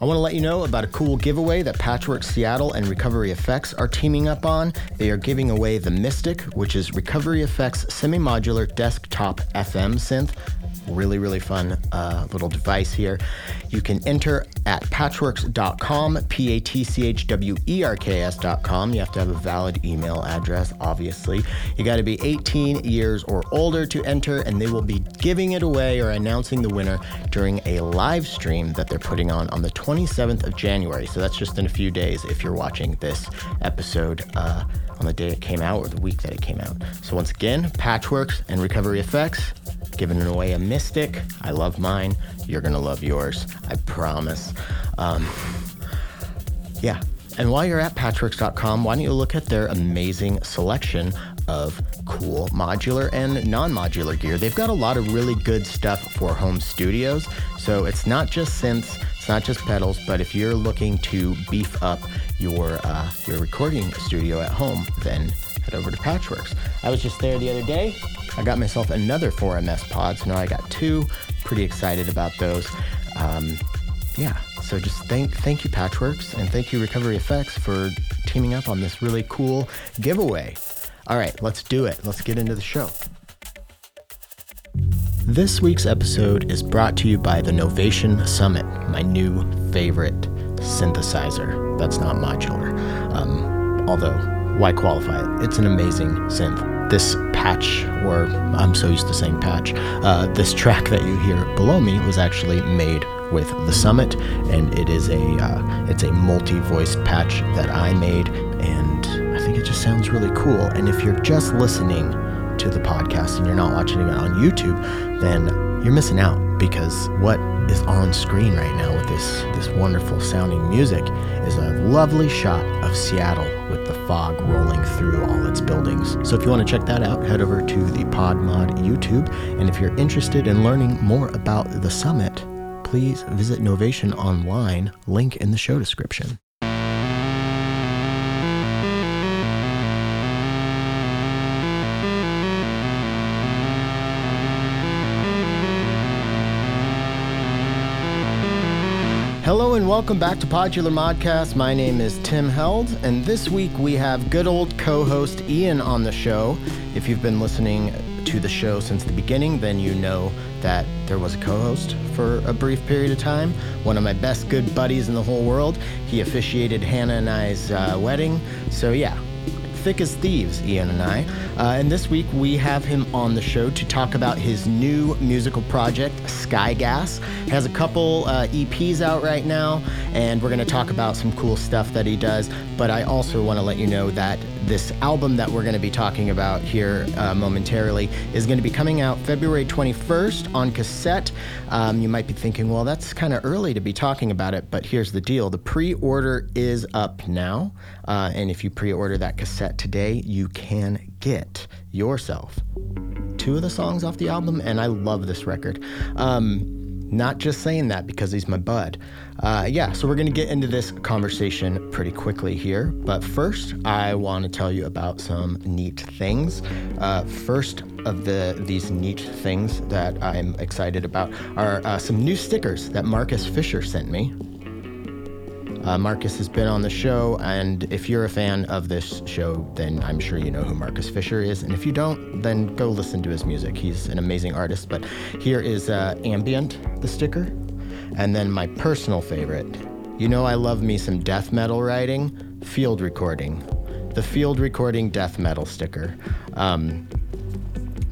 I want to let you know about a cool giveaway that Patchwerks Seattle and Recovery Effects are teaming up on. They are giving away the Mystic, which is Recovery Effects semi modular desktop FM synth. Really, really fun uh, little device here. You can enter at patchwerks.com, P A T C H W E R K S.com. You have to have a valid email address, obviously. You got to be 18 years or older to enter, and they will be giving it away or announcing the winner during a live stream that they're putting on on the 27th of January. So that's just in a few days if you're watching this episode. Uh, on the day it came out or the week that it came out. So, once again, Patchwerks and Recovery Effects giving away a Mystic. I love mine. You're going to love yours. I promise. Um, yeah. And while you're at patchwerks.com, why don't you look at their amazing selection of cool modular and non modular gear? They've got a lot of really good stuff for home studios. So it's not just synths, it's not just pedals, but if you're looking to beef up your, uh, your recording studio at home, then head over to Patchwerks. I was just there the other day. I got myself another 4MS pod, so now I got two. Pretty excited about those. Um, yeah, so just thank thank you Patchwerks and thank you Recovery Effects for teaming up on this really cool giveaway. All right, let's do it. Let's get into the show. This week's episode is brought to you by the Novation Summit, my new favorite synthesizer. That's not modular. Um, although, why qualify it? It's an amazing synth. This patch, or I'm so used to saying patch, uh, this track that you hear below me was actually made with the Summit, and it is a uh, it's a multi-voice patch that I made, and I think it just sounds really cool. And if you're just listening to the podcast and you're not watching it on YouTube, then you're missing out because what is on screen right now with this this wonderful sounding music is a lovely shot of Seattle with the fog rolling through all its buildings. So if you want to check that out, head over to the PodMod YouTube, and if you're interested in learning more about the summit, please visit Novation online, link in the show description. Hello and welcome back to Podular Modcast. My name is Tim Held, and this week we have good old co host Ian on the show. If you've been listening to the show since the beginning, then you know that there was a co host for a brief period of time. One of my best good buddies in the whole world. He officiated Hannah and I's uh, wedding. So, yeah, thick as thieves, Ian and I. Uh, and this week we have him on the show to talk about his new musical project, Sky Gas. He has a couple uh, EPs out right now, and we're going to talk about some cool stuff that he does. But I also want to let you know that this album that we're going to be talking about here uh, momentarily is going to be coming out February 21st on cassette. Um, you might be thinking, well, that's kind of early to be talking about it, but here's the deal the pre order is up now. Uh, and if you pre order that cassette today, you can get yourself two of the songs off the album, and I love this record. Um, not just saying that because he's my bud. Uh, yeah, so we're going to get into this conversation pretty quickly here. But first, I want to tell you about some neat things. Uh, first of the these neat things that I'm excited about are uh, some new stickers that Marcus Fisher sent me. Uh, Marcus has been on the show, and if you're a fan of this show, then I'm sure you know who Marcus Fisher is. And if you don't, then go listen to his music. He's an amazing artist. But here is uh, Ambient, the sticker. And then my personal favorite. You know, I love me some death metal writing, field recording. The field recording death metal sticker. Um,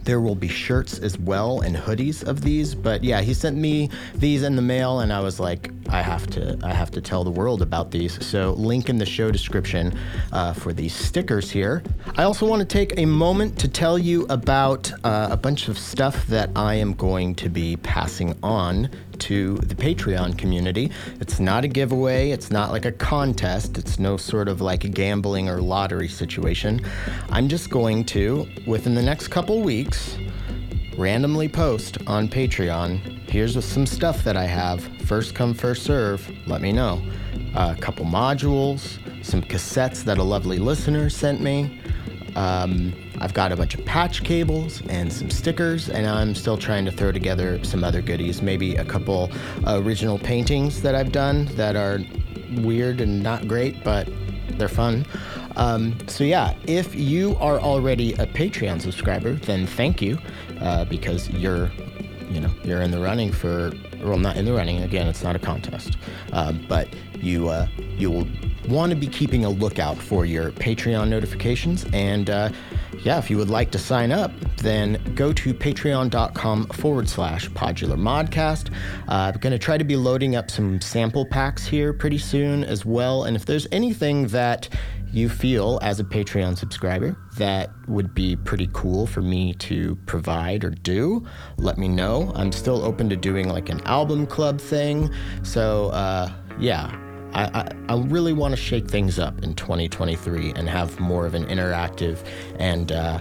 there will be shirts as well and hoodies of these, but yeah, he sent me these in the mail, and I was like, I have to, I have to tell the world about these. So link in the show description uh, for these stickers here. I also want to take a moment to tell you about uh, a bunch of stuff that I am going to be passing on to the Patreon community. It's not a giveaway, it's not like a contest, it's no sort of like a gambling or lottery situation. I'm just going to, within the next couple weeks, randomly post on Patreon. Here's some stuff that I have. First come, first serve. Let me know. Uh, a couple modules, some cassettes that a lovely listener sent me. Um, I've got a bunch of patch cables and some stickers, and I'm still trying to throw together some other goodies. Maybe a couple original paintings that I've done that are weird and not great, but they're fun. Um, so yeah, if you are already a Patreon subscriber, then thank you uh, because you're, you know, you're in the running for. Well, not in the running. Again, it's not a contest, uh, but you uh, you will want to be keeping a lookout for your Patreon notifications. And uh, yeah, if you would like to sign up, then go to patreon.com forward slash podular modcast. Uh, I'm going to try to be loading up some sample packs here pretty soon as well. And if there's anything that you feel as a Patreon subscriber that would be pretty cool for me to provide or do, let me know. I'm still open to doing like an album club thing. So, uh, yeah, I, I, I, really want to shake things up in 2023 and have more of an interactive and, uh,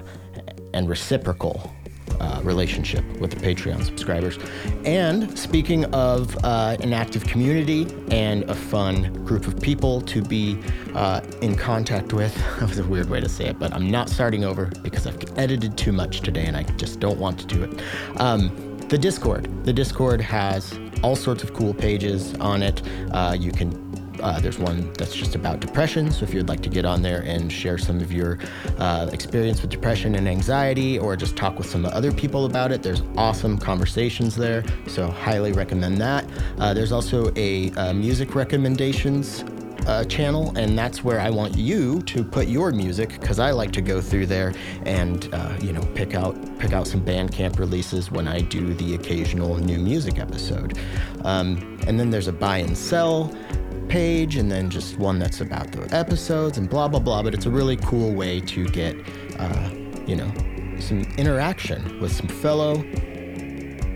and reciprocal uh, relationship with the Patreon subscribers. And speaking of uh, an active community and a fun group of people to be uh, in contact with, that was a weird way to say it, but I'm not starting over because I've edited too much today and I just don't want to do it. Um, the Discord. The Discord has all sorts of cool pages on it. Uh, you can uh, there's one that's just about depression. So if you'd like to get on there and share some of your uh, experience with depression and anxiety, or just talk with some other people about it, there's awesome conversations there. So highly recommend that. Uh, there's also a uh, music recommendations uh, channel, and that's where I want you to put your music because I like to go through there and uh, you know pick out pick out some Bandcamp releases when I do the occasional new music episode. Um, and then there's a buy and sell page and then just one that's about the episodes and blah blah blah. But it's a really cool way to get uh, you know some interaction with some fellow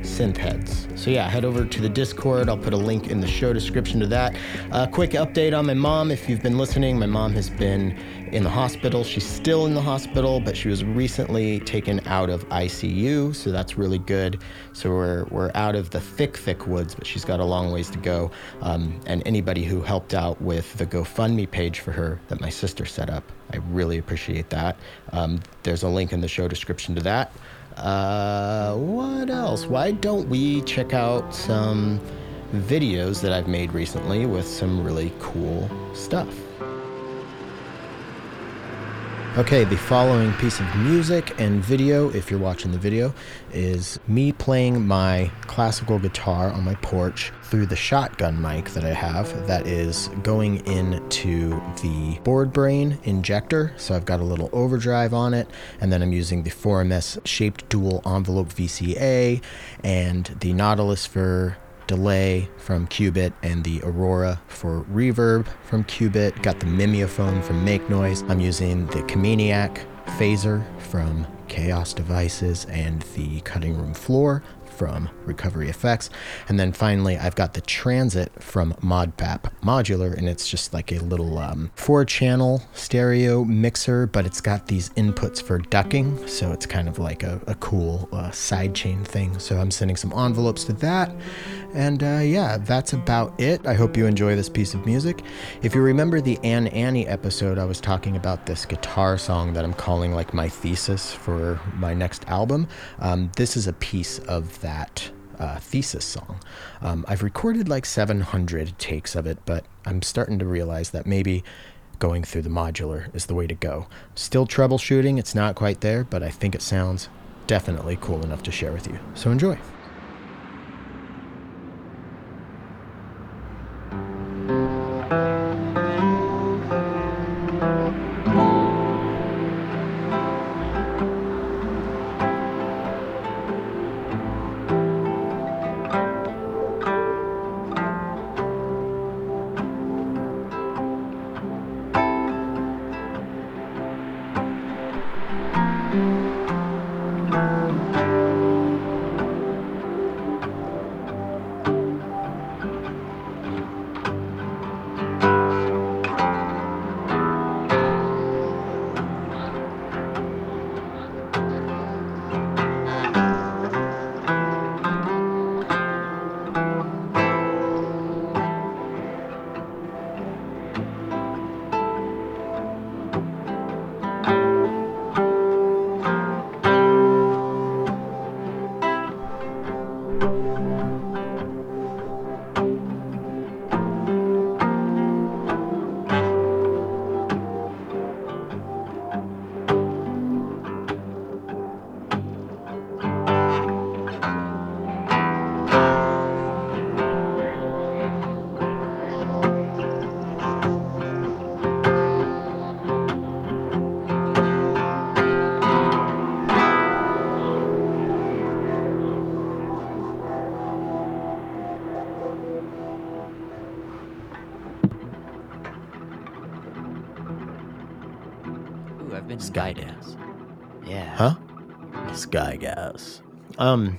synth heads. So yeah, head over to the Discord. I'll put a link in the show description to that. A uh, quick update on my mom. If you've been listening, my mom has been in the hospital. She's still in the hospital, but she was recently taken out of ICU, so that's really good. So we're we're out of the thick, thick woods, but she's got a long ways to go. Um, and anybody who helped out with the GoFundMe page for her that my sister set up, I really appreciate that. Um, there's a link in the show description to that. Uh, what else? Why don't we check out some videos that I've made recently with some really cool stuff? Okay, the following piece of music and video, if you're watching the video, is me playing my classical guitar on my porch through the shotgun mic that I have that is going into the board brain injector. So I've got a little overdrive on it, and then I'm using the 4MS shaped dual envelope VCA and the Nautilus for delay from Qubit and the Aurora for reverb from Qubit. Got the Mimeophone from Make Noise. I'm using the Chamaniac phaser from Chaos Devices and the Cutting Room Floor from Recovery Effects. And then finally, I've got the Transit from ModPap Modular, and it's just like a little um, four channel stereo mixer, but it's got these inputs for ducking. So it's kind of like a, a cool uh, sidechain thing. So I'm sending some envelopes to that. And uh, yeah, that's about it. I hope you enjoy this piece of music. If you remember the Anne Annie episode, I was talking about this guitar song that I'm calling like my thesis for my next album. Um, this is a piece of that uh, thesis song. Um, I've recorded like 700 takes of it, but I'm starting to realize that maybe going through the modular is the way to go. Still troubleshooting, it's not quite there, but I think it sounds definitely cool enough to share with you. So enjoy. Ooh, Sky gas. Yeah. Huh? Sky gas. Um,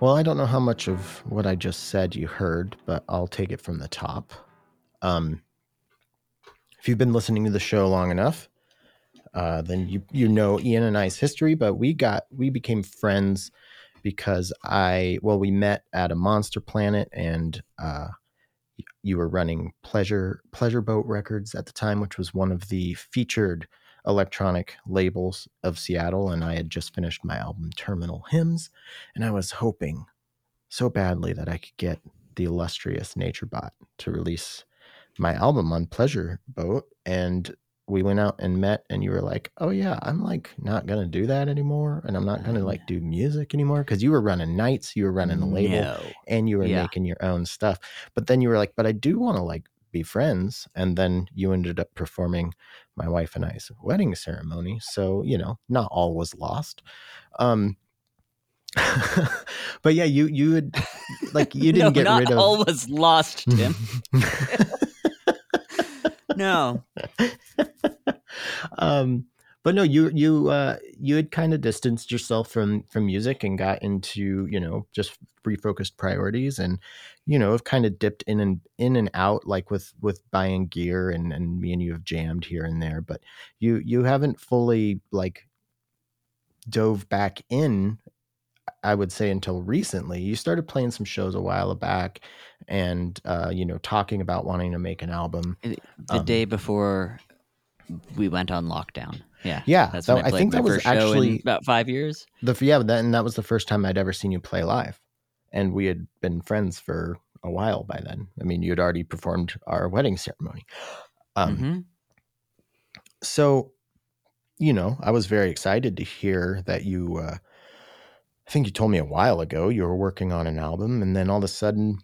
well, I don't know how much of what I just said you heard, but I'll take it from the top. Um, if you've been listening to the show long enough, uh, then you you know Ian and I's history. But we got we became friends because I well we met at a Monster Planet and uh, you were running Pleasure Pleasure Boat Records at the time, which was one of the featured electronic labels of Seattle, and I had just finished my album Terminal Hymns, and I was hoping so badly that I could get the illustrious NatureBot to release my album on Pleasure Boat, and we went out and met and you were like oh yeah i'm like not gonna do that anymore and i'm not gonna like mm. do music anymore because you were running nights you were running a label No. and you were Yeah. making your own stuff but then you were like but i do want to like be friends and then you ended up performing my wife and i's wedding ceremony so you know not all was lost um but yeah you you would like you didn't no, get not rid of all was lost, Tim. no. um but no you you uh you had kind of distanced yourself from from music and got into you know just refocused priorities and you know have kind of dipped in and in and out like with with buying gear and and me and you have jammed here and there but you you haven't fully like dove back in i would say until recently. You started playing some shows a while back and uh you know talking about wanting to make an album The Um, day before we went on lockdown. Yeah. Yeah, That's that- when I, I think that was first show in actually- about five years. The yeah, that, and that was the first time I'd ever seen you play live, and we had been friends for a while by then. I mean, you had already performed our wedding ceremony. Um, Mhm. So, you know, I was very excited to hear that you. Uh, I think you told me a while ago you were working on an album, and then all of a sudden,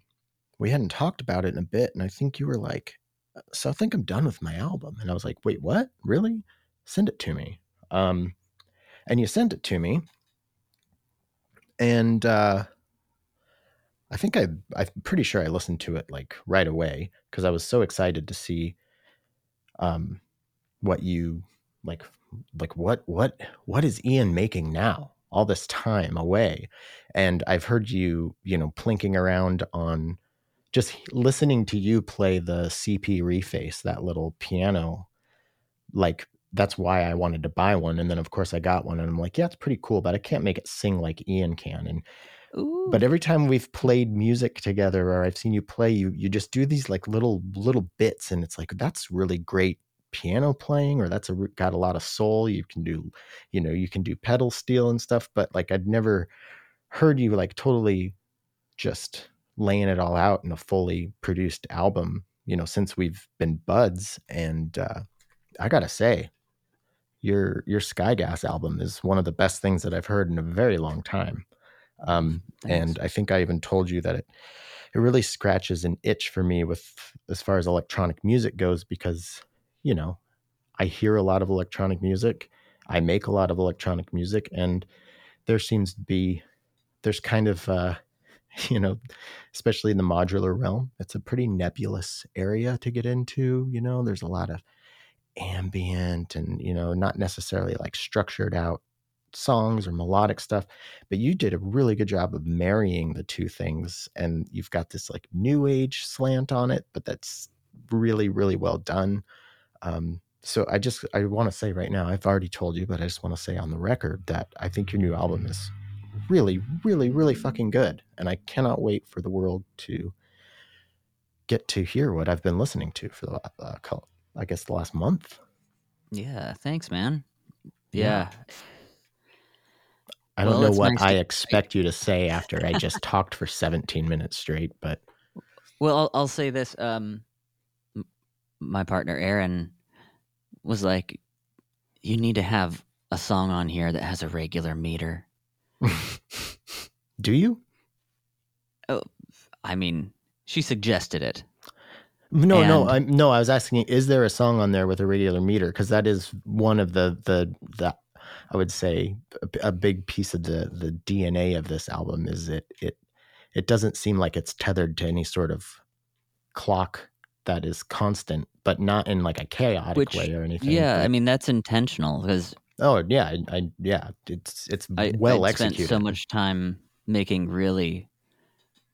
we hadn't talked about it in a bit, and I think you were like, "So I think I'm done with my album," and I was like, "Wait, what? Really? Send it to me." Um, and you sent it to me, and uh, I think I I'm pretty sure I listened to it like right away because I was so excited to see um what you like like what what what is Ian making now all this time away and I've heard you you know plinking around on just listening to you play the CP reface that little piano like that's why I wanted to buy one and then of course I got one and I'm like yeah it's pretty cool but I can't make it sing like Ian can and Ooh. but every time we've played music together or I've seen you play, you you just do these like little little bits, and it's like that's really great piano playing, or that's a, got a lot of soul. You can do, you know, you can do pedal steel and stuff, but like I'd never heard you like totally just laying it all out in a fully produced album, you know, since we've been buds. And uh, I gotta say, your your Sky Gas album is one of the best things that I've heard in a very long time. Um, and I think I even told you that it it really scratches an itch for me with as far as electronic music goes because you know I hear a lot of electronic music, I make a lot of electronic music, and there seems to be there's kind of uh, you know especially in the modular realm it's a pretty nebulous area to get into you know there's a lot of ambient and you know not necessarily like structured out songs or melodic stuff but you did a really good job of marrying the two things and you've got this like new age slant on it but that's really really well done. Um, so i just i want to say right now i've already told you but i just want to say on the record that i think your new album is really really really fucking good and i cannot wait for the world to get to hear what i've been listening to for the uh, i guess the last month yeah. Thanks, man. Yeah. Yeah. i don't Well, know what nice i to- expect you to say after i just talked for 17 minutes straight but Well, I'll, I'll say this. Um, m- my partner Aaron was like, "You need to have a song on here that has a regular meter." do you Oh, I mean, she suggested it. No, no, I'm no. I was asking, is there a song on there with a regular meter? Because that is one of the the the I would say a, a big piece of the the DNA of this album is it it it doesn't seem like it's tethered to any sort of clock that is constant, but not in like a chaotic Which, way or anything. yeah, I mean that's intentional because oh yeah, I, I yeah, it's it's I well I'd executed. spent so much time making really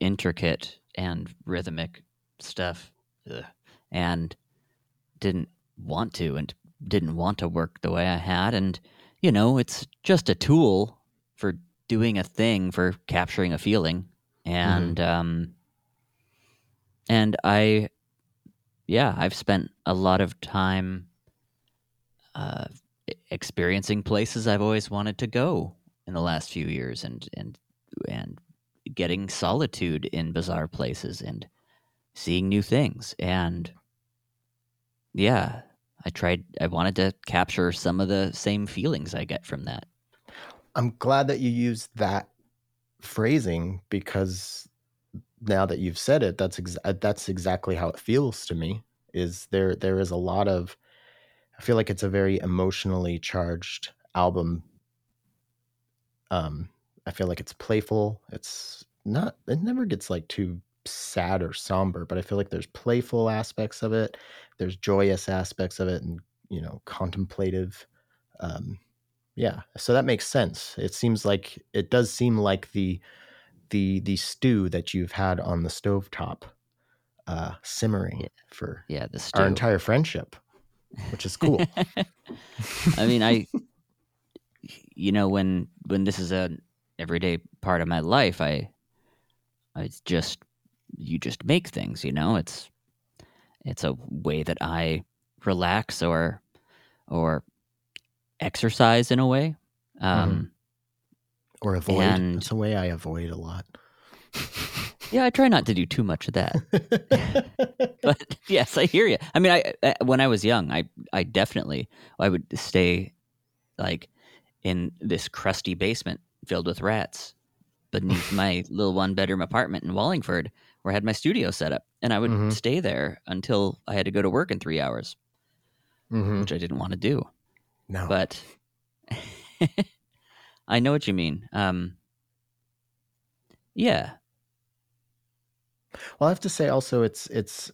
intricate and rhythmic stuff, ugh, and didn't want to, and didn't want to work the way I had, and you know, it's just a tool for doing a thing, for capturing a feeling, and um, and I, yeah, I've spent a lot of time. Uh, experiencing places I've always wanted to go in the last few years and and and getting solitude in bizarre places and seeing new things and yeah I tried I wanted to capture some of the same feelings I get from that I'm glad that you used that phrasing because now that you've said it, that's ex- that's exactly how it feels to me. Is there there is a lot of I feel like it's a very emotionally charged album. Um, I feel like it's playful. It's not. It never gets like too sad or somber, but I feel like there's playful aspects of it. There's joyous aspects of it, and you know, contemplative. Um, yeah, so that makes sense. It seems like it does seem like the the the stew that you've had on the stovetop uh simmering Yeah. for yeah the stew our entire friendship, which is cool. I mean I you know when when this is a everyday part of my life I I just you just make things you know it's it's a way that I relax or or exercise in a way um or avoid. And- That's a way I avoid a lot. yeah I try not to do too much of that. But yes I hear you I mean I, I when I was young I I definitely I would stay like in this crusty basement filled with rats beneath my little one bedroom apartment in Wallingford where I had my studio set up. And I would Mhm. stay there until I had to go to work in 3 hours Mhm. which I didn't want to do. No, but I know what you mean. Um yeah Well, I have to say also it's it's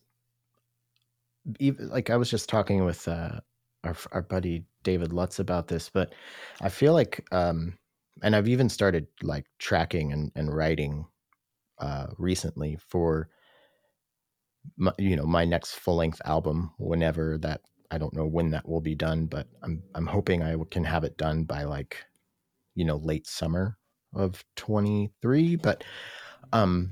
even like I was just talking with uh, our our buddy David Lutz about this, but I feel like um, and I've even started like tracking and and writing uh, recently for my, you know my next full length album whenever that I don't know when that will be done, but I'm I'm hoping I can have it done by like you know late summer of 23 but um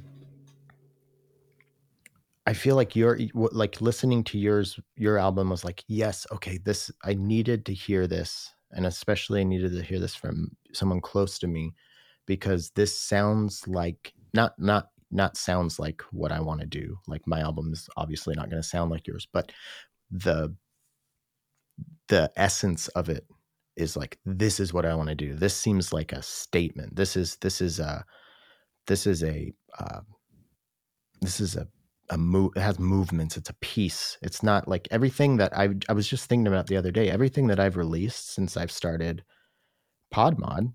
I feel like your like listening to yours your album was like yes okay this I needed to hear this and especially I needed to hear this from someone close to me because this sounds like not not not sounds like what I want to do like my album is obviously not going to sound like yours but the the essence of it is like this is what I want to do. This seems like a statement. This is this is a this is a uh, this is a a move it has movements it's a piece it's not like everything that i i was just thinking about the other day everything that i've released since i've started podmod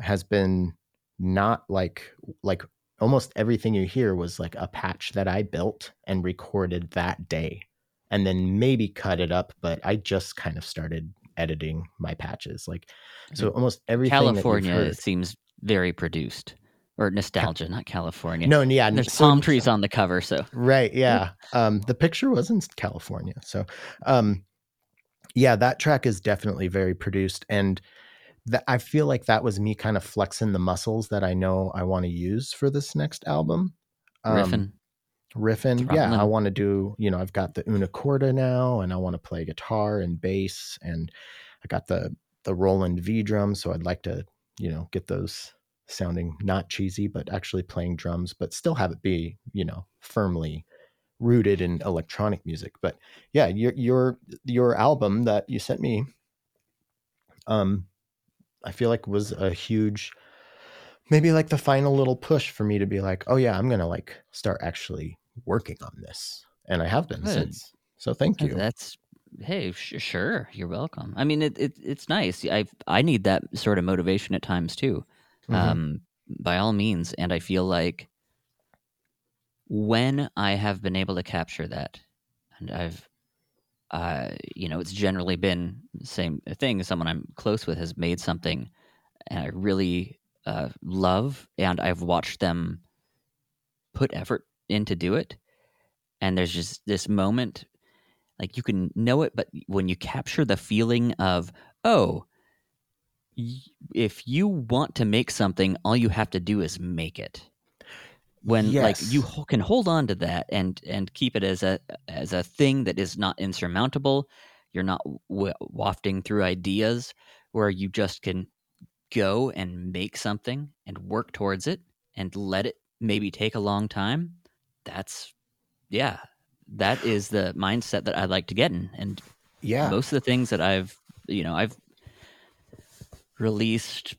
has been not like like almost everything you hear was like a patch that i built and recorded that day and then maybe cut it up but i just kind of started editing my patches like so mm. almost everything California heard- seems very produced or nostalgia, not California. no yeah And there's so- palm trees on the cover, so Right. Yeah. Um, the picture was in California. So, um, yeah, that track is definitely very produced. And that I feel like that was me kind of flexing the muscles that I know I want to use for this next album. Um, riffing. riffing. Yeah. I want to do, you know, I've got the una corda now and I want to play guitar and bass and I got the, the Roland V drum. So I'd like to, you know, get those sounding not cheesy, but actually playing drums, but still have it be, you know, firmly rooted in electronic music. But yeah, your your your album that you sent me, um, I feel like was a huge, maybe like the final little push for me to be like, oh yeah, I'm gonna like start actually working on this, and I have been Good. since. So thank you. That's hey, sh- sure, you're welcome. I mean, it, it it's nice. I I need that sort of motivation at times too. Mhm. Um, by all means, and I feel like when I have been able to capture that and I've, uh, you know, it's generally been same thing. Someone I'm close with has made something, and I really uh, love, and I've watched them put effort in to do it. And there's just this moment, like you can know it, but when you capture the feeling of, oh, if you want to make something, all you have to do is make it. When yes. like you can hold on to that and and keep it as a as a thing that is not insurmountable, you're not w- wafting through ideas where you just can go and make something and work towards it and let it maybe take a long time. That's yeah, that is the mindset that I like to get in. And yeah, most of the things that I've you know I've released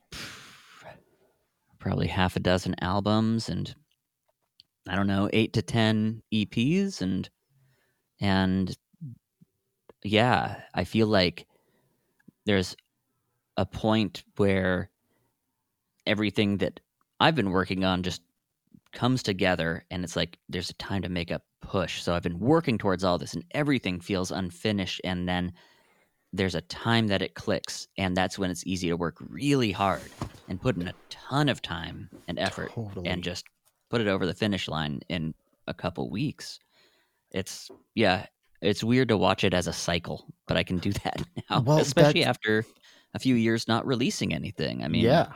probably half a dozen albums and I don't know, 8 to 10 EPs and and yeah, I feel like there's a point where everything that I've been working on just comes together and it's like there's a time to make a push. So I've been working towards all this and everything feels unfinished and then there's a time that it clicks, and that's when it's easy to work really hard and put in a ton of time and effort totally. and just put it over the finish line in a couple weeks. It's yeah, it's weird to watch it as a cycle, but I can do that now, well, especially after a few years not releasing anything. I mean, yeah,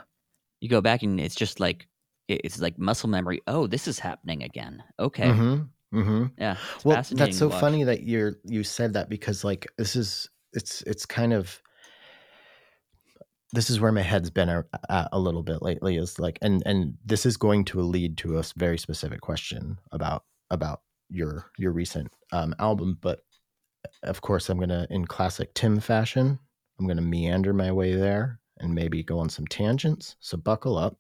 you go back and it's just like it's like muscle memory. Oh, this is happening again. Okay. Mm-hmm. Mm-hmm. Yeah. Well, that's so funny that you're you said that because like this is it's it's kind of this is where my head's been a, a, little bit lately is like and and this is going to lead to a very specific question about about your your recent um, album but of course i'm gonna in classic tim fashion i'm gonna meander my way there and maybe go on some tangents so buckle up.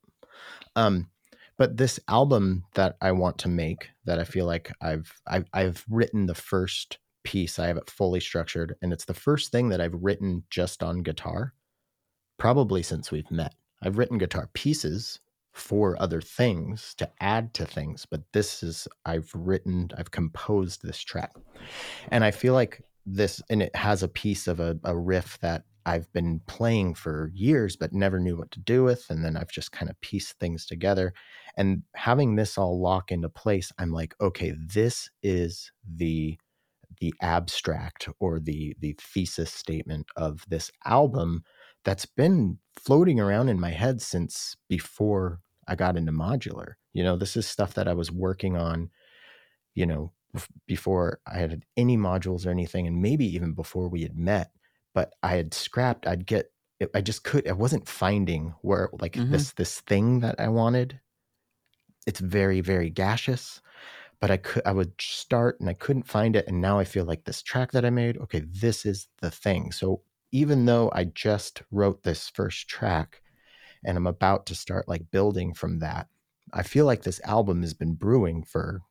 Um but this album that i want to make that i feel like i've i've, I've written the first piece. I have it fully structured, and it's the first thing that I've written just on guitar, probably since we've met. I've written guitar pieces for other things to add to things, but this is, I've written, I've composed this track. And I feel like this, and it has a piece of a, a riff that I've been playing for years, but never knew what to do with. And then I've just kind of pieced things together. And having this all lock into place, I'm like, okay, this is the the abstract or the the thesis statement of this album that's been floating around in my head since before I got into modular. You know, this is stuff that I was working on, you know, before I had any modules or anything, and maybe even before we had met. But I had scrapped. I'd get. I just could. I wasn't finding where like mm-hmm. this this thing that I wanted. It's very very gaseous but I could I would start and I couldn't find it and now I feel like this track that I made okay this is the thing. So even though I just wrote this first track and I'm about to start like building from that I feel like this album has been brewing for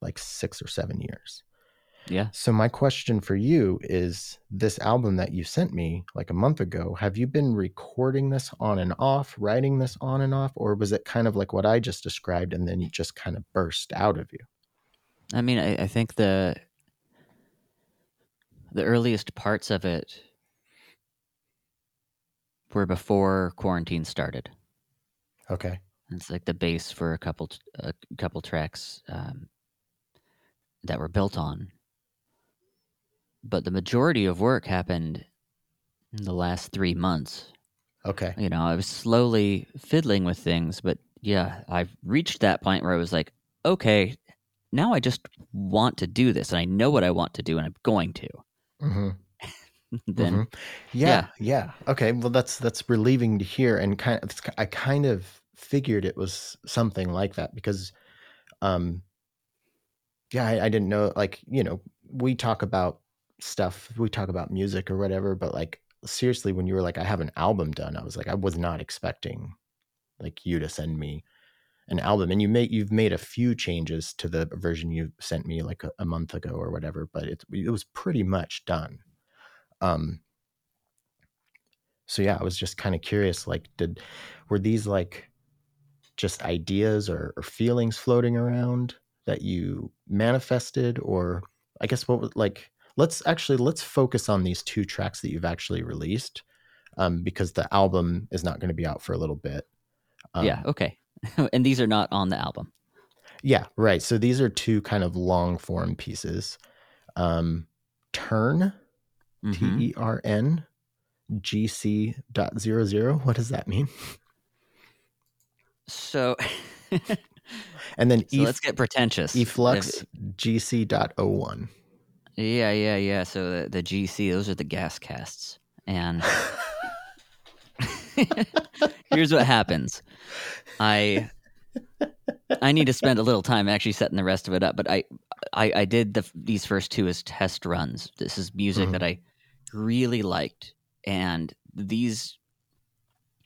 like 6 or 7 years yeah so my question for you is this album that you sent me like a month ago have you been recording this on and off writing this on and off or was it kind of like what I just described and then you just kind of burst out of you I mean, I, I think the the earliest parts of it were before quarantine started. Okay, it's like the base for a couple a couple tracks um, that were built on. But the majority of work happened in the last three months. Okay, you know, I was slowly fiddling with things, but yeah, I've reached that point where I was like, okay, now I just want to do this and I know what I want to do and I'm going to. Mm-hmm. then, mm-hmm. Yeah, yeah, yeah, Okay. Well, that's that's relieving to hear, and kind of I kind of figured it was something like that because, um, yeah, I, I didn't know. Like you know, we talk about stuff, we talk about music or whatever, but like seriously, when you were like, I have an album done, I was like, I was not expecting like you to send me an album and you made you've made a few changes to the version you sent me like a, a month ago or whatever but it, it was pretty much done. Um so yeah i was just kind of curious like did were these like just ideas or, or feelings floating around that you manifested or I guess what was like let's actually let's focus on these two tracks that you've actually released um, because the album is not going to be out for a little bit. Um, yeah, okay. and these are not on the album. Yeah, right. So these are two kind of long form pieces. Um, Tern, Mhm. T E R N, GC dot zero zero. What does that mean? So, And then so e, let's get pretentious. eflux GC dot oh one. Yeah, yeah, yeah. So the, the GC, those are the gas casts. And here's what happens. I I need to spend a little time actually setting the rest of it up, but I I, I did the these first two as test runs. This is music Mhm. that I really liked, and these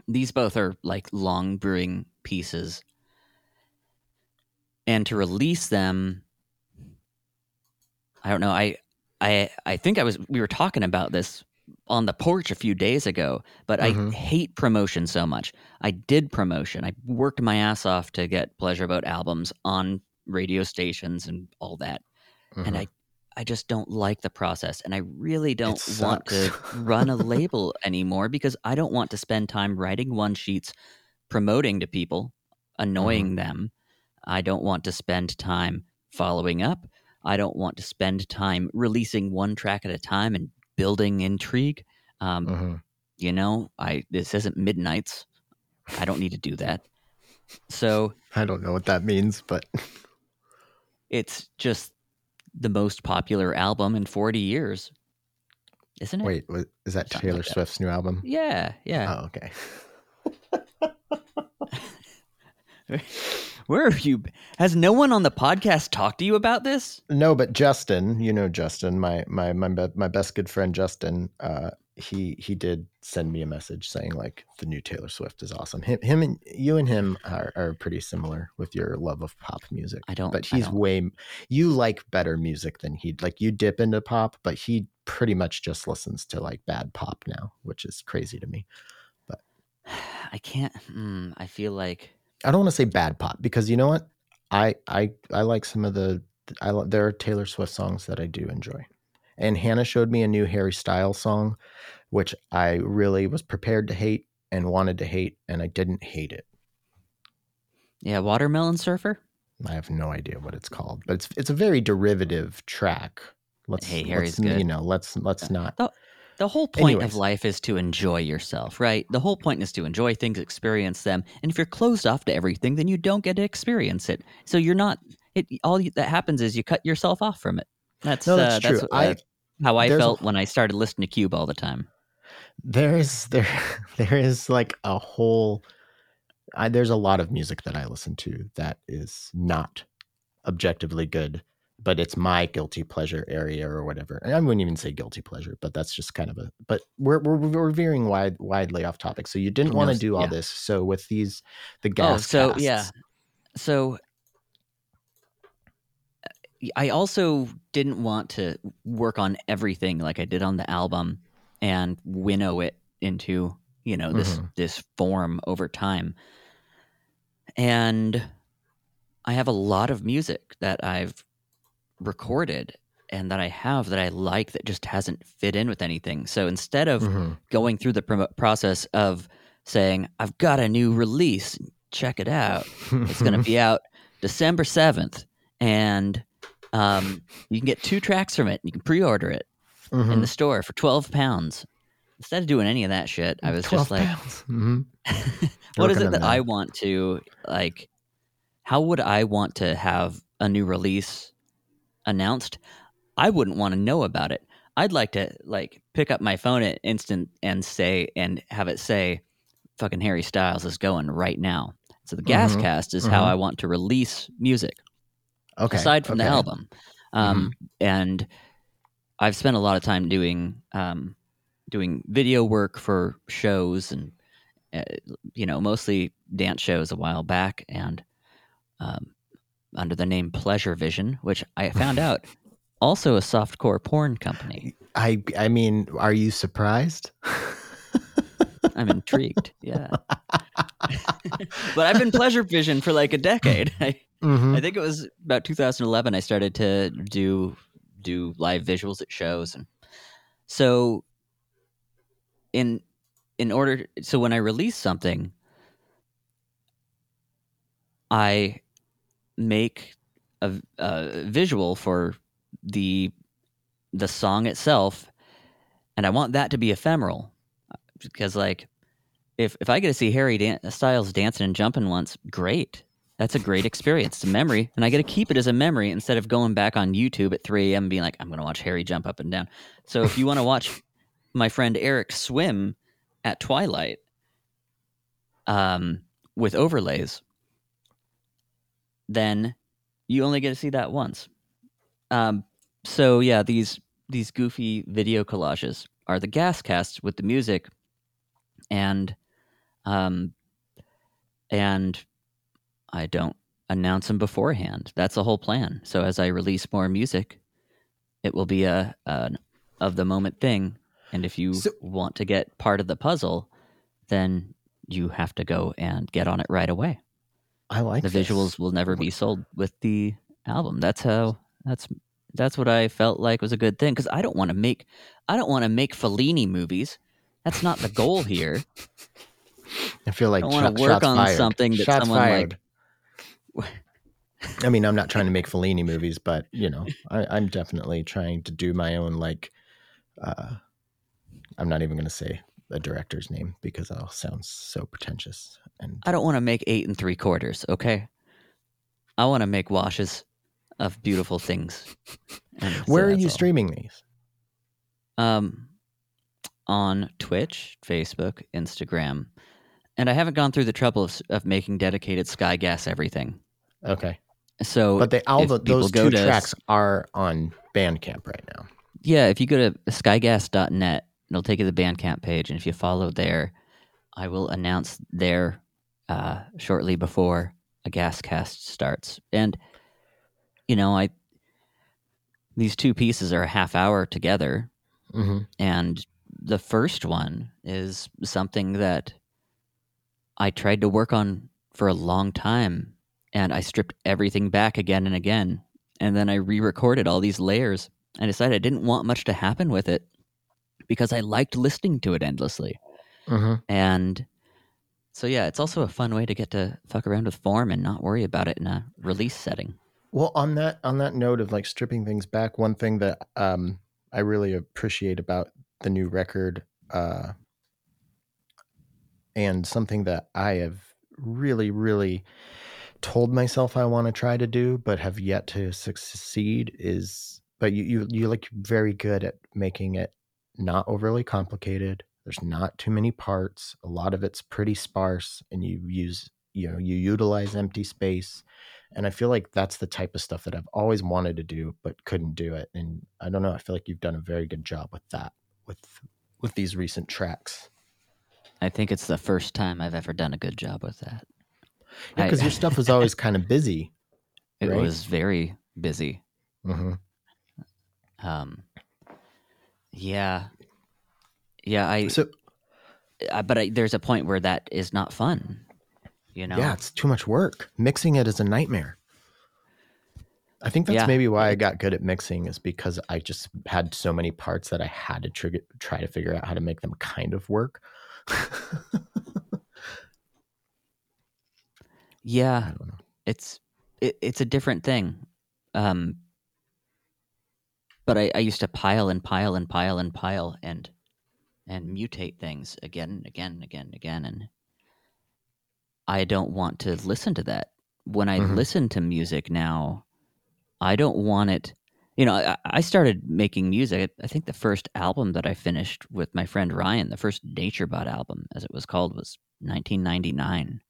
these both are like long brewing pieces. And to release them, I don't know. I I I think I was we were talking about this on the porch a few days ago, but Mhm. I hate promotion so much. I did promotion. I worked my ass off to get Pleasure Boat albums on radio stations and all that. And Mhm. I I just don't like the process and I really don't want to run a label anymore because I don't want to spend time writing one sheets promoting to people, annoying them. I don't want to spend time following up. I don't want to spend time releasing one track at a time and building intrigue. Um, Mhm. you know, I this isn't midnights. I don't need to do that. So I don't know what that means, but it's just the most popular album in 40 years, isn't it? wait, wa- is that Something Taylor like that. Swift's new album? Yeah, yeah. Oh, okay. Where have you? Has no one on the podcast talked to you about this? No, but Justin, you know Justin, my my my my best good friend Justin, uh, he he did send me a message saying like the new Taylor Swift is awesome. Him, him and you and him are, are pretty similar with your love of pop music. I don't. But he's don't- way you like better music than he like. You dip into pop, but he pretty much just listens to like bad pop now, which is crazy to me. But I can't. Mm, I feel like I don't want to say bad pop because you know what? I I I like some of the I there are Taylor Swift songs that I do enjoy. And Hannah showed me a new Harry Styles song which I really was prepared to hate and wanted to hate and I didn't hate it. yeah, Watermelon Surfer. I have no idea what it's called, but it's it's a very derivative track. Let's Hey, Harry's let's, good. you know, let's let's not The whole point Anyways. of life is to enjoy yourself, right? The whole point is to enjoy things, experience them, and if you're closed off to everything, then you don't get to experience it. So you're not. It all you, that happens is you cut yourself off from it. That's No, that's uh, true. That's, I- that's how I felt when I started listening to Cube all the time. there is there there is like a whole I, there's a lot of music that i listen to that is not objectively good but it's my guilty pleasure area or whatever and i wouldn't even say guilty pleasure but that's just kind of a but we're we're, we're veering wide widely off topic so you didn't want to do all yeah. this so with these the Oh, gas so casts, yeah. So I also didn't want to work on everything like I did on the album and winnow it into, you know, this Mhm. this form over time. And I have a lot of music that I've recorded and that I have that I like that just hasn't fit in with anything. So instead of Mhm. going through the pro- process of saying, I've got a new release, check it out. It's going to be out December 7th. And um, you can get two tracks from it. You can pre order it in Mhm. the store for 12 pounds. Instead of doing any of that shit, I was just like. Mhm. what is it that that. I want to, like, how would I want to have a new release announced? I wouldn't want to know about it. I'd like to, like, pick up my phone at instant and say, and have it say, fucking Harry Styles is going right now. So the Mhm, Gascast is how mhm. I want to release music okay aside from the okay. Mm-hmm. album. Um, And I've spent a lot of time doing um, doing video work for shows and uh, you know mostly dance shows a while back and um, under the name Pleasure Vision, which I found out also a softcore porn company. i i mean are you surprised I'm intrigued. Yeah. but I've been Pleasure Vision for like a decade. I, Mhm. I think it was about 2011 I started to do do live visuals at shows and so in in order so when I release something I make a, a visual for the the song itself and I want that to be ephemeral because like if if I get to see Harry Dan- Styles dancing and jumping once, great. That's a great experience. It's a memory, and I get to keep it as a memory instead of going back on YouTube at 3 a.m. being like, I'm going to watch Harry jump up and down. So if you want to watch my friend Eric swim at twilight um, with overlays, then you only get to see that once. Um, so yeah, these these goofy video collages are the gas casts with the music and um and I don't announce them beforehand. That's the whole plan. So as I release more music, it will be a an of the moment thing. And if you So- want to get part of the puzzle, then you have to go and get on it right away. I like the this. visuals will never be sold with the album. That's how that's that's what I felt like was a good thing because I don't want to make I don't want to make Fellini movies. That's not the goal here. I feel like I wanna work on fired. something that shots someone, like- I mean, I'm not trying to make Fellini movies, but you know, I, I'm definitely trying to do my own. Like, uh, I'm not even going to say a director's name because I'll sound so pretentious. And I don't want to make eight and three quarters. Okay, I want to make washes of beautiful things. So where are you all. streaming these? Um, on Twitch, Facebook, Instagram, and I haven't gone through the trouble of, of making dedicated Sky Gas everything. Okay, So, but they all the, those two to tracks are on Bandcamp right now. yeah, if you go to skygas.net, it'll take you to the Bandcamp page, and if you follow there, I will announce there uh, shortly before a gas cast starts. And you know, I these two pieces are a half hour together, hmm and the first one is something that I tried to work on for a long time. And I stripped everything back again and again. And then I re-recorded all these layers. I decided I didn't want much to happen with it because I liked listening to it endlessly. Hmm and so yeah it's also a fun way to get to fuck around with form and not worry about it in a release setting. Well, on that on that note of like stripping things back, one thing that um, I really appreciate about the new record, uh, and something that I have really, really told myself I want to try to do, but have yet to succeed, is but you you you like very good at making it not overly complicated. There's not too many parts. A lot of it's pretty sparse, and you use you know you utilize empty space and i feel like that's the type of stuff that i've always wanted to do but couldn't do it and i don't know i feel like you've done a very good job with that with with these recent tracks I think it's the first time I've ever done a good job with that yeah because your stuff was always kind of busy it right? was very busy hmm Um, yeah, yeah. I, so I but I, there's a point where that is not fun. You know. yeah it's too much work mixing it is a nightmare i think that's Yeah, maybe why i got good at mixing is because i just had so many parts that i had to trigger, try to figure out how to make them kind of work I Yeah, don't know. it's it, it's a different thing. Um, but I, I used to pile and pile and pile and pile and and mutate things again and again and again and again and I don't want to listen to that. When I Mhm. listen to music now, I don't want it. You know, I, I started making music. I think the first album that I finished with my friend Ryan, the first NatureBot album, as it was called, was 1999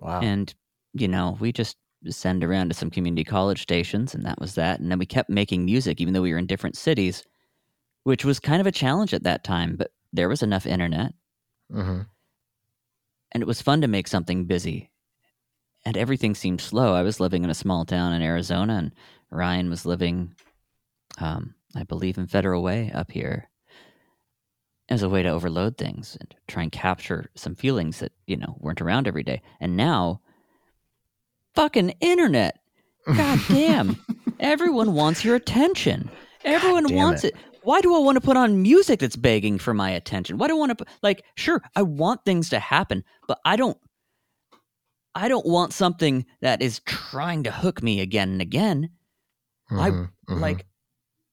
wow and you know we just send around to some community college stations and that was that. And then we kept making music even though we were in different cities which was kind of a challenge at that time but there was enough internet. Hmm and it was fun to make something busy. And everything seemed slow. I was living in a small town in arizona and ryan was living um, i believe in federal way up here as a way to overload things and try and capture some feelings that you know weren't around every day. And now fucking internet god damn everyone wants your attention Everyone wants it. it. Why do I want to put on music that's begging for my attention? Why do I want to put, like sure, I want things to happen, but I don't I don't want something that is trying to hook me again and again. I- Mhm, mhm. Like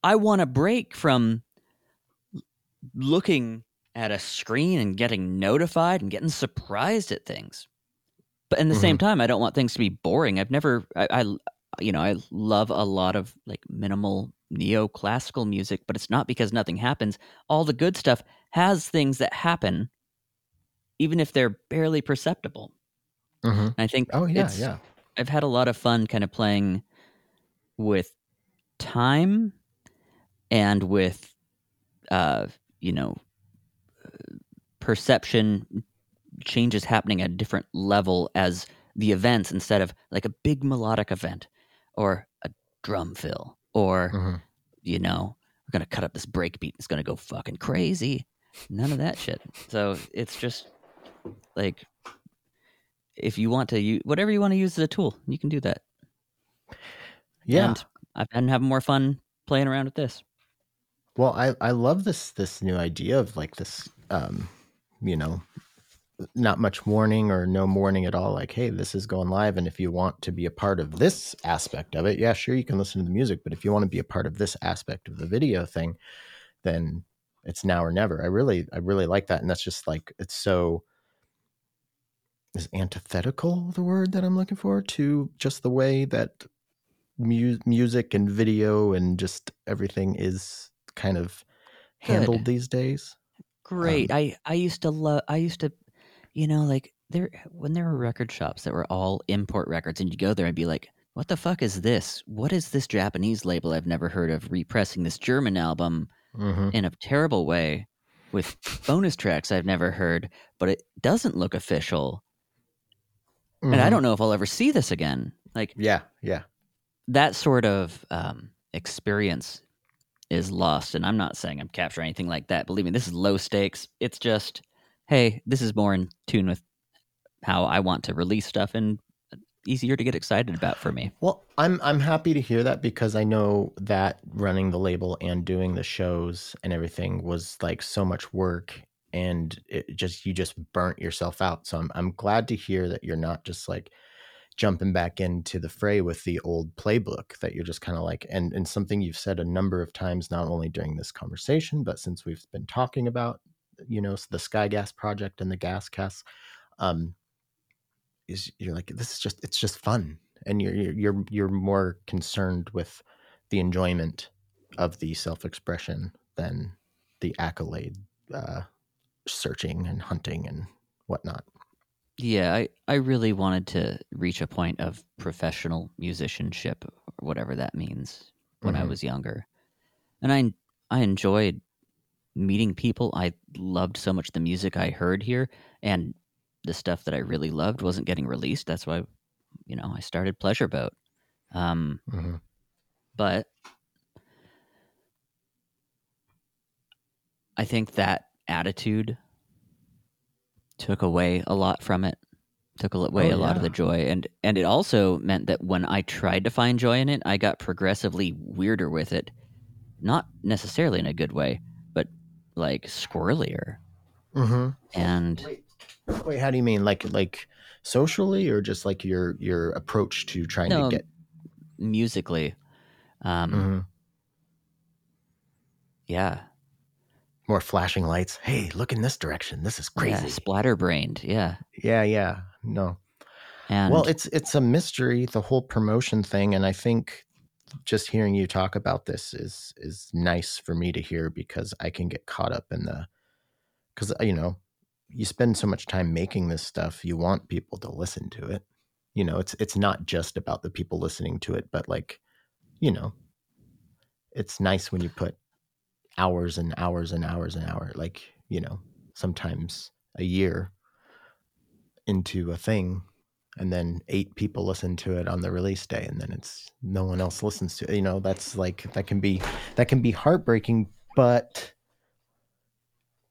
I want a break from looking at a screen and getting notified and getting surprised at things. But in the same Mm-hmm. time, I don't want things to be boring. I've never, I, I, you know, I love a lot of like minimal neoclassical music, but it's not because nothing happens. All the good stuff has things that happen, even if they're barely perceptible. Mhm. I think Oh yeah, yeah. I've had a lot of fun kind of playing with time and with uh you know perception changes happening at a different level as the events instead of like a big melodic event or a drum fill or Mhm. you know we're gonna cut up this break beat it's gonna go fucking crazy none of that shit so it's just like if you want to use whatever you want to use as a tool you can do that Yeah. and i've been having more fun playing around with this Well, I I love this this new idea of like this um, you know, not much warning or no warning at all. Like, hey, this is going live, and if you want to be a part of this aspect of it, yeah, sure, you can listen to the music. But if you want to be a part of this aspect of the video thing, then it's now or never. I really I really like that, and that's just like it's so. Is antithetical the word that I'm looking for to just the way that mu- music and video and just everything is kind of handled Good. these days. great um, i i used to love i used to you know like there when there were record shops that were all import records and you go there and be like what the fuck is this what is this japanese label i've never heard of repressing this german album Mm-hmm. in a terrible way with bonus tracks i've never heard but it doesn't look official and i don't know if i'll ever see this again like Mm-hmm. Yeah, yeah. that sort of um, experience is lost. And I'm not saying I'm capturing anything like that. Believe me, this is low stakes. It's just, hey, this is more in tune with how I want to release stuff and easier to get excited about for me. Well, I'm I'm happy to hear that because I know that running the label and doing the shows and everything was like so much work and it just you just burnt yourself out. So I'm I'm glad to hear that you're not just like jumping back into the fray with the old playbook that you're just kind of like and and something you've said a number of times not only during this conversation but since we've been talking about you know the sky gas project and the gas cast um is you're like this is just it's just fun and you're you're you're, more concerned with the enjoyment of the self-expression than the accolade uh searching and hunting and whatnot Yeah, I, I really wanted to reach a point of professional musicianship, or whatever that means, when I Mhm. was younger. And I I enjoyed meeting people. I loved so much the music I heard here, and the stuff that I really loved wasn't getting released. That's why, you know, I started Pleasure Boat. Um, Mhm. but I think that attitude took away a lot from it. Took away Oh, a lot of the joy, and and it also meant that when I tried to find joy in it, I got progressively weirder with it. Not necessarily in a good way, like squirrelier. Mhm. And Wait, wait, how do you mean? Like like socially or just like your your approach to trying No, to get musically, um, Mhm. yeah, more flashing lights? Hey, look in this direction. This is yeah, crazy. splatterbrained, yeah. Yeah, yeah. No. And well, it's it's a mystery the whole promotion thing and I think just hearing you talk about this is is nice for me to hear because I can get caught up in the cuz uh, you know, you spend so much time making this stuff, you want people to listen to it. You know, it's it's not just about the people listening to it, but like, you know, it's nice when you put hours and hours and hours and hours like, you know, sometimes a year into a thing and then eight people listen to it on the release day and then it's no one else listens to it you know that's like that can be that can be heartbreaking but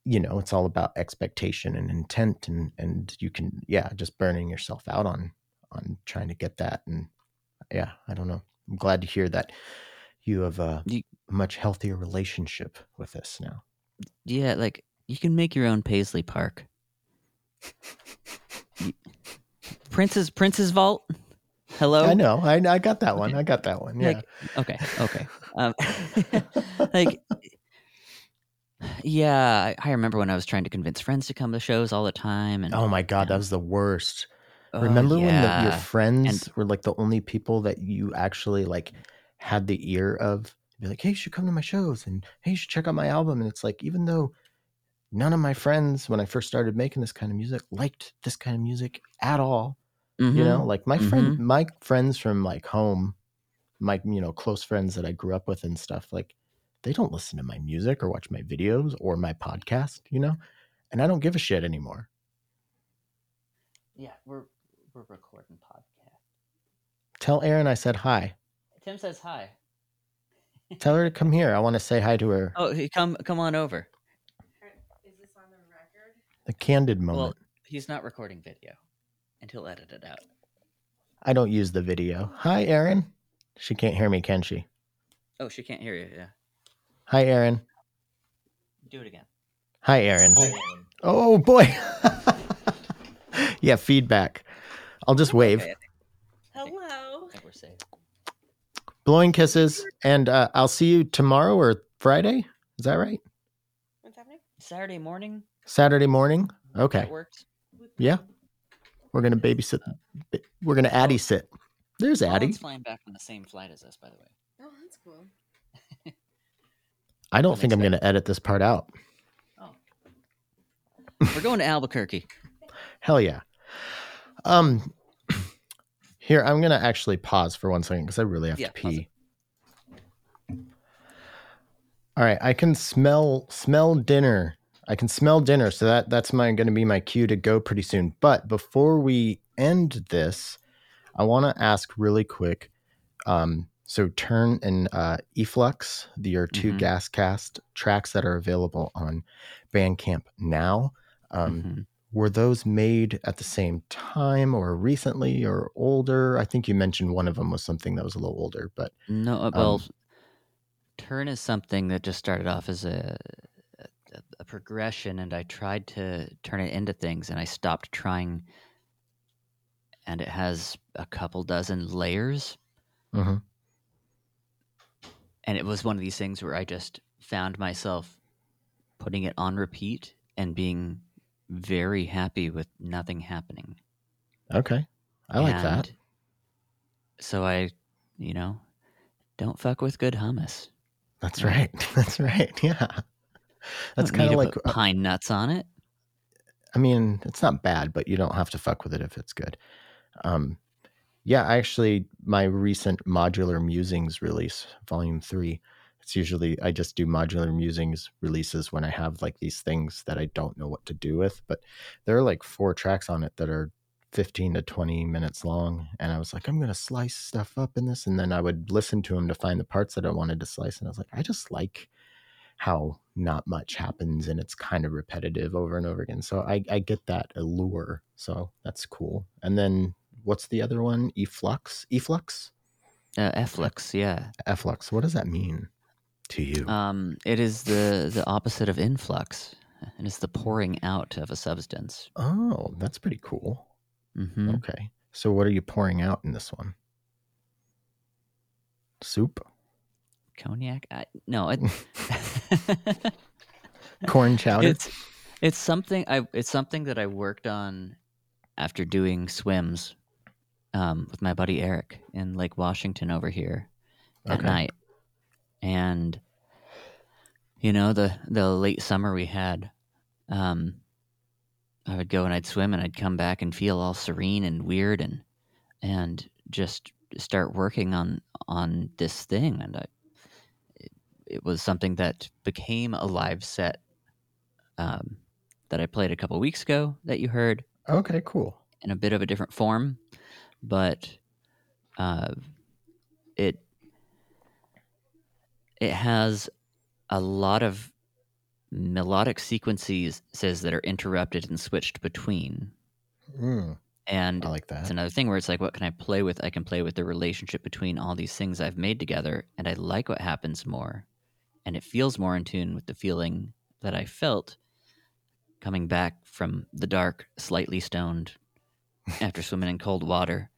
you know it's all about expectation and intent and and you can yeah just burning yourself out on on trying to get that and yeah i don't know i'm glad to hear that you have You- a much healthier relationship with this now. Yeah, like you can make your own Paisley Park. You- Prince's Prince's Vault. Hello. I know. I, I got that one. I got that one. Yeah. Like, okay, okay. Um, like, yeah, I, I remember when I was trying to convince friends to come to shows all the time, and oh my God, that was the worst. oh, Remember when the, your yeah. friends were like the only people that you actually like had the ear of? Be like, hey, you should come to my shows and hey, you should check out my album. And it's like, even though none of my friends, when I first started making this kind of music, liked this kind of music at all, you Mhm. know, like my friend, my friends from like home, my, you know, close friends that I grew up with and stuff, like they don't listen to my music or watch my videos or my podcast, you know, and I don't give a shit anymore. Yeah, we're we're recording podcast. Tell Erin I said hi. Tim says hi. Tell her to come here. I want to say hi to her. Oh, hey, come come on over. Is this on the record? The candid moment. Well, he's not recording video, and he'll edit it out. I don't use the video. Hi, Erin. She can't hear me, can she? Oh, she can't hear you. Yeah, Hi, Erin. do it again. Hi, Erin. Oh boy. yeah, feedback. I'll just wave. Okay, Hello. I think we're safe. Blowing kisses, and uh, I'll see you tomorrow or Friday. Is that right? What's happening? Saturday morning. Saturday morning. Okay. That works. Yeah. We're gonna babysit. We're gonna Addie sit. There's Addie. Colin's flying back on the same flight as us, by the way. Oh, that's cool. I don't That think I'm gonna edit this part out. Oh. We're going to Albuquerque. Hell yeah. Um. Here, I'm gonna actually pause for one second because I really have Yeah, to pause pee. All right, I can smell smell dinner. I can smell dinner, so that that's my going to be my cue to go pretty soon. But before we end this, I want to ask really quick. Um, so Turn and uh, Eflux, the are 2 Mhm. gas cast tracks that are available on Bandcamp now. Um, Mhm. were those made at the same time or recently or older? I think you mentioned one of them was something that was a little older, but No, uh, well, Um, turn is something that just started off as a, a progression, and I tried to turn it into things, and I stopped trying. And it has a couple dozen layers, mhm. and it was one of these things where I just found myself putting it on repeat and being very happy with nothing happening. okay, I like that. So I, you know, don't fuck with good hummus. That's right. That's right. Yeah, that's kind of like pine nuts on it. I mean, it's not bad, but you don't have to fuck with it if it's good. Um, yeah, actually, my recent modular musings release, volume three, it's usually I just do modular musings releases when I have like these things that I don't know what to do with. But there are like four tracks on it that are 15 to 20 minutes long. And I was like, I'm going to slice stuff up in this. And then I would listen to them to find the parts that I wanted to slice. And I was like, I just like how not much happens and it's kind of repetitive over and over again. So I, I get that allure. So that's cool. And then what's the other one? Eflux? Eflux? Uh, Efflux, yeah. Efflux. What does that mean to you? Um, it is the the opposite of influx, and it's the pouring out of a substance. oh, that's pretty cool. hmm Okay. So what are you pouring out in this one? Soup? Cognac? I, no, it, Corn chowder? it's it's something I it's something that I worked on after doing swims um, with my buddy Eric in Lake Washington over here at Okay. night, and you know the the late summer we had. Um, I would go and I'd swim and I'd come back and feel all serene and weird and and just start working on on this thing and I it, was something that became a live set um, that I played a couple weeks ago that you heard okay, cool. in a bit of a different form, but uh, it it has a lot of melodic sequences says that are interrupted and switched between, Mm, and I like that. it's another thing where it's like, what can I play with? I can play with the relationship between all these things I've made together, and I like what happens more and it feels more in tune with the feeling that I felt coming back from the dark, slightly stoned after swimming in cold water,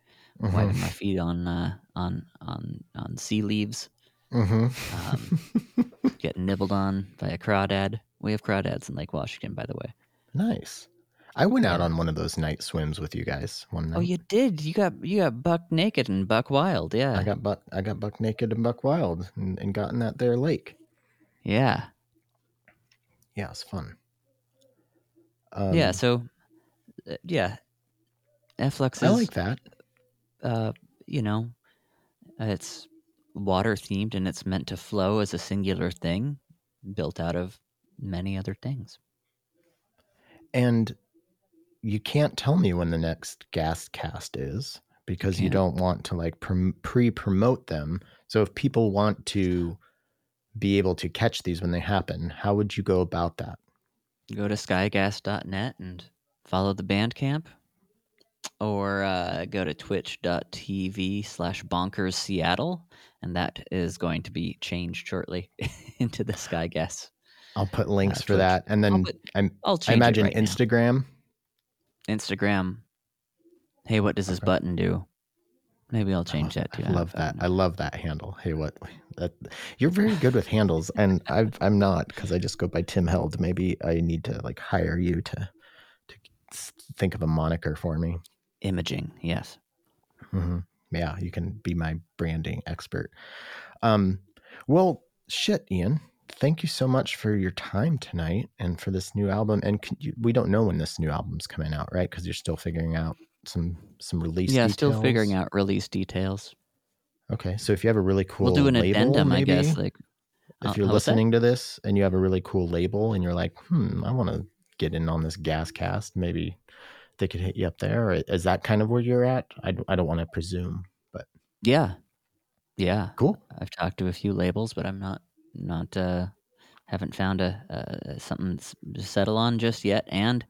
Mm-hmm. wiping my feet on uh, on on on sea leaves, hmm um, getting nibbled on by a crawdad. We have crawdads in Lake Washington, by the way. nice. I went out on one of those night swims with you guys one night. Oh, you did. You got you got buck naked and buck wild. Yeah, I got buck. I got buck naked and buck wild, and, and got in that there lake. Yeah, Yeah, it's fun. Um, yeah. So, uh, yeah, Efflux is I like that. uh, you know, it's water themed and it's meant to flow as a singular thing built out of many other things. And you can't tell me when the next gas cast is because you Can't. don't want to like pre-promote them. So if people want to be able to catch these when they happen, how would you go about that? Go to skygas.net and follow the Bandcamp or uh, go to twitch.tv slash bonkers Seattle. And that is going to be changed shortly into the Skygas. I'll put links for that, and I'll then put- I'm, I'll I change imagine right now. Instagram. Instagram. Hey, what does this Okay. button do? Maybe I'll change that too. I love that. I love that handle. Hey, what? That, you're very good with handles, and i I'm not because I just go by Tim Held. Maybe I need to like hire you to to think of a moniker for me. Imaging, yes. hmm Yeah, you can be my branding expert. Um, well, shit, Ian. Thank you so much for your time tonight and for this new album. And can you, we don't know when this new album's coming out, right? Because you're still figuring out some some release. yeah, still figuring out release details. Okay, so if you have a really cool, we'll do an label, addendum, maybe, I guess. Like, if uh, you're listening to this and you have a really cool label and you're like, hmm, I want to get in on this gas cast, maybe they could hit you up there. Or is that kind of where you're at? I, I don't want to presume, but Yeah, yeah. cool. I've talked to a few labels, but I'm not not uh, haven't found a uh, something to settle on just yet. And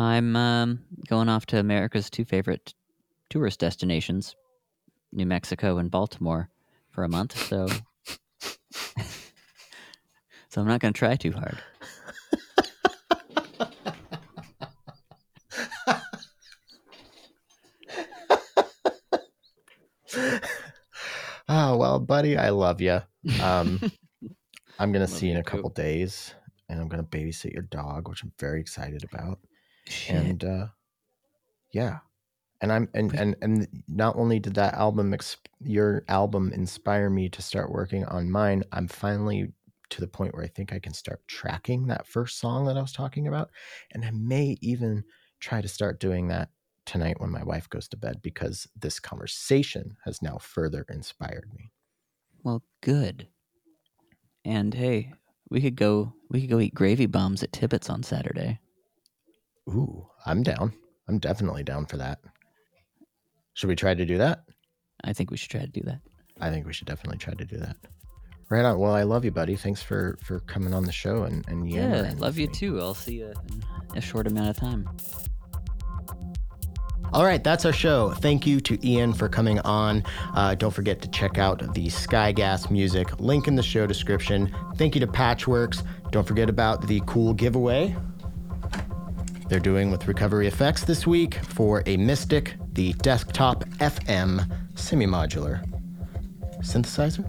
I'm um, going off to America's two favorite tourist destinations, New Mexico and Baltimore, for a month. So, so I'm not going to try too hard. Oh, well, buddy, I love you. Um, I'm going to see you in a couple days and I'm going to babysit your dog, which I'm very excited about. Shit. and uh yeah and i'm and and and not only did that album ex- your album inspire me to start working on mine i'm finally to the point where i think i can start tracking that first song that i was talking about and i may even try to start doing that tonight when my wife goes to bed because this conversation has now further inspired me Well, good. And hey, we could go we could go eat gravy bombs at Tibbitts on Saturday. Ooh i'm down i'm definitely down for that should we try to do that I think we should try to do that. I think we should definitely try to do that. Right on. Well, I love you, buddy. Thanks for for coming on the show and and Yeah, yammering love you me. too. I'll see you in a short amount of time. All right, that's our show. Thank you to Ian for coming on. Uh, don't forget to check out the Skygas music. Link in the show description. Thank you to Patchwerks. Don't forget about the cool giveaway they're doing with Recovery Effects this week for a Mystic, the desktop FM semi modular synthesizer.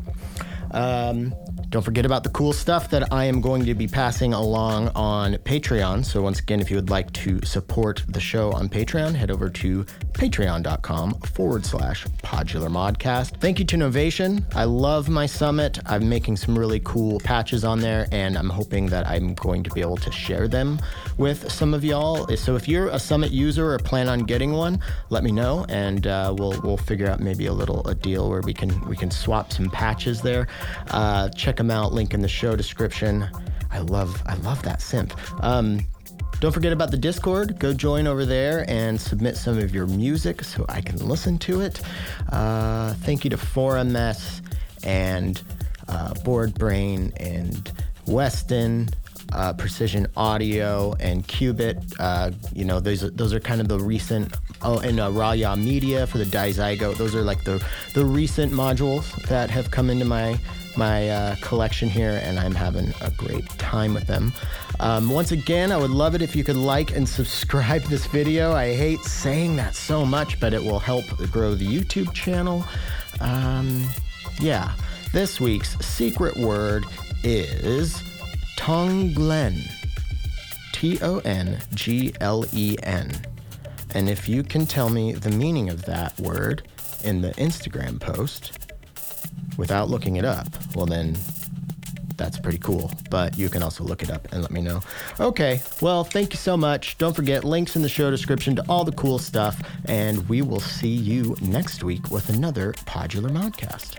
Um, don't forget about the cool stuff that I am going to be passing along on Patreon. So, once again, if you would like to support the show on Patreon, head over to patreon.com forward slash podular modcast. Thank you to Novation. I love my summit. I'm making some really cool patches on there, and I'm hoping that I'm going to be able to share them with some of y'all. So, if you're a summit user or plan on getting one, let me know, and uh, we'll we'll figure out maybe a little a deal where we can we can swap some patches there. Uh, check out. Link in the show description. I love I love that synth. Um, don't forget about the Discord. Go join over there and submit some of your music so I can listen to it. Uh, thank you to 4ms and uh, Bored Brain and Weston. Uh, Precision Audio and Qubit, uh, you know, those those are kind of the recent. Oh, and uh, Raya Media for the Dizygo. Those are like the the recent modules that have come into my my uh, collection here, and I'm having a great time with them. Um, once again, I would love it if you could like and subscribe this video. I hate saying that so much, but it will help grow the YouTube channel. Um, yeah, this week's secret word is Tonglen. T O N G L E N. And if you can tell me the meaning of that word in the Instagram post without looking it up, well, then that's pretty cool. But you can also look it up and let me know. Okay, well, thank you so much. Don't forget links in the show description to all the cool stuff. And we will see you next week with another Podular Modcast.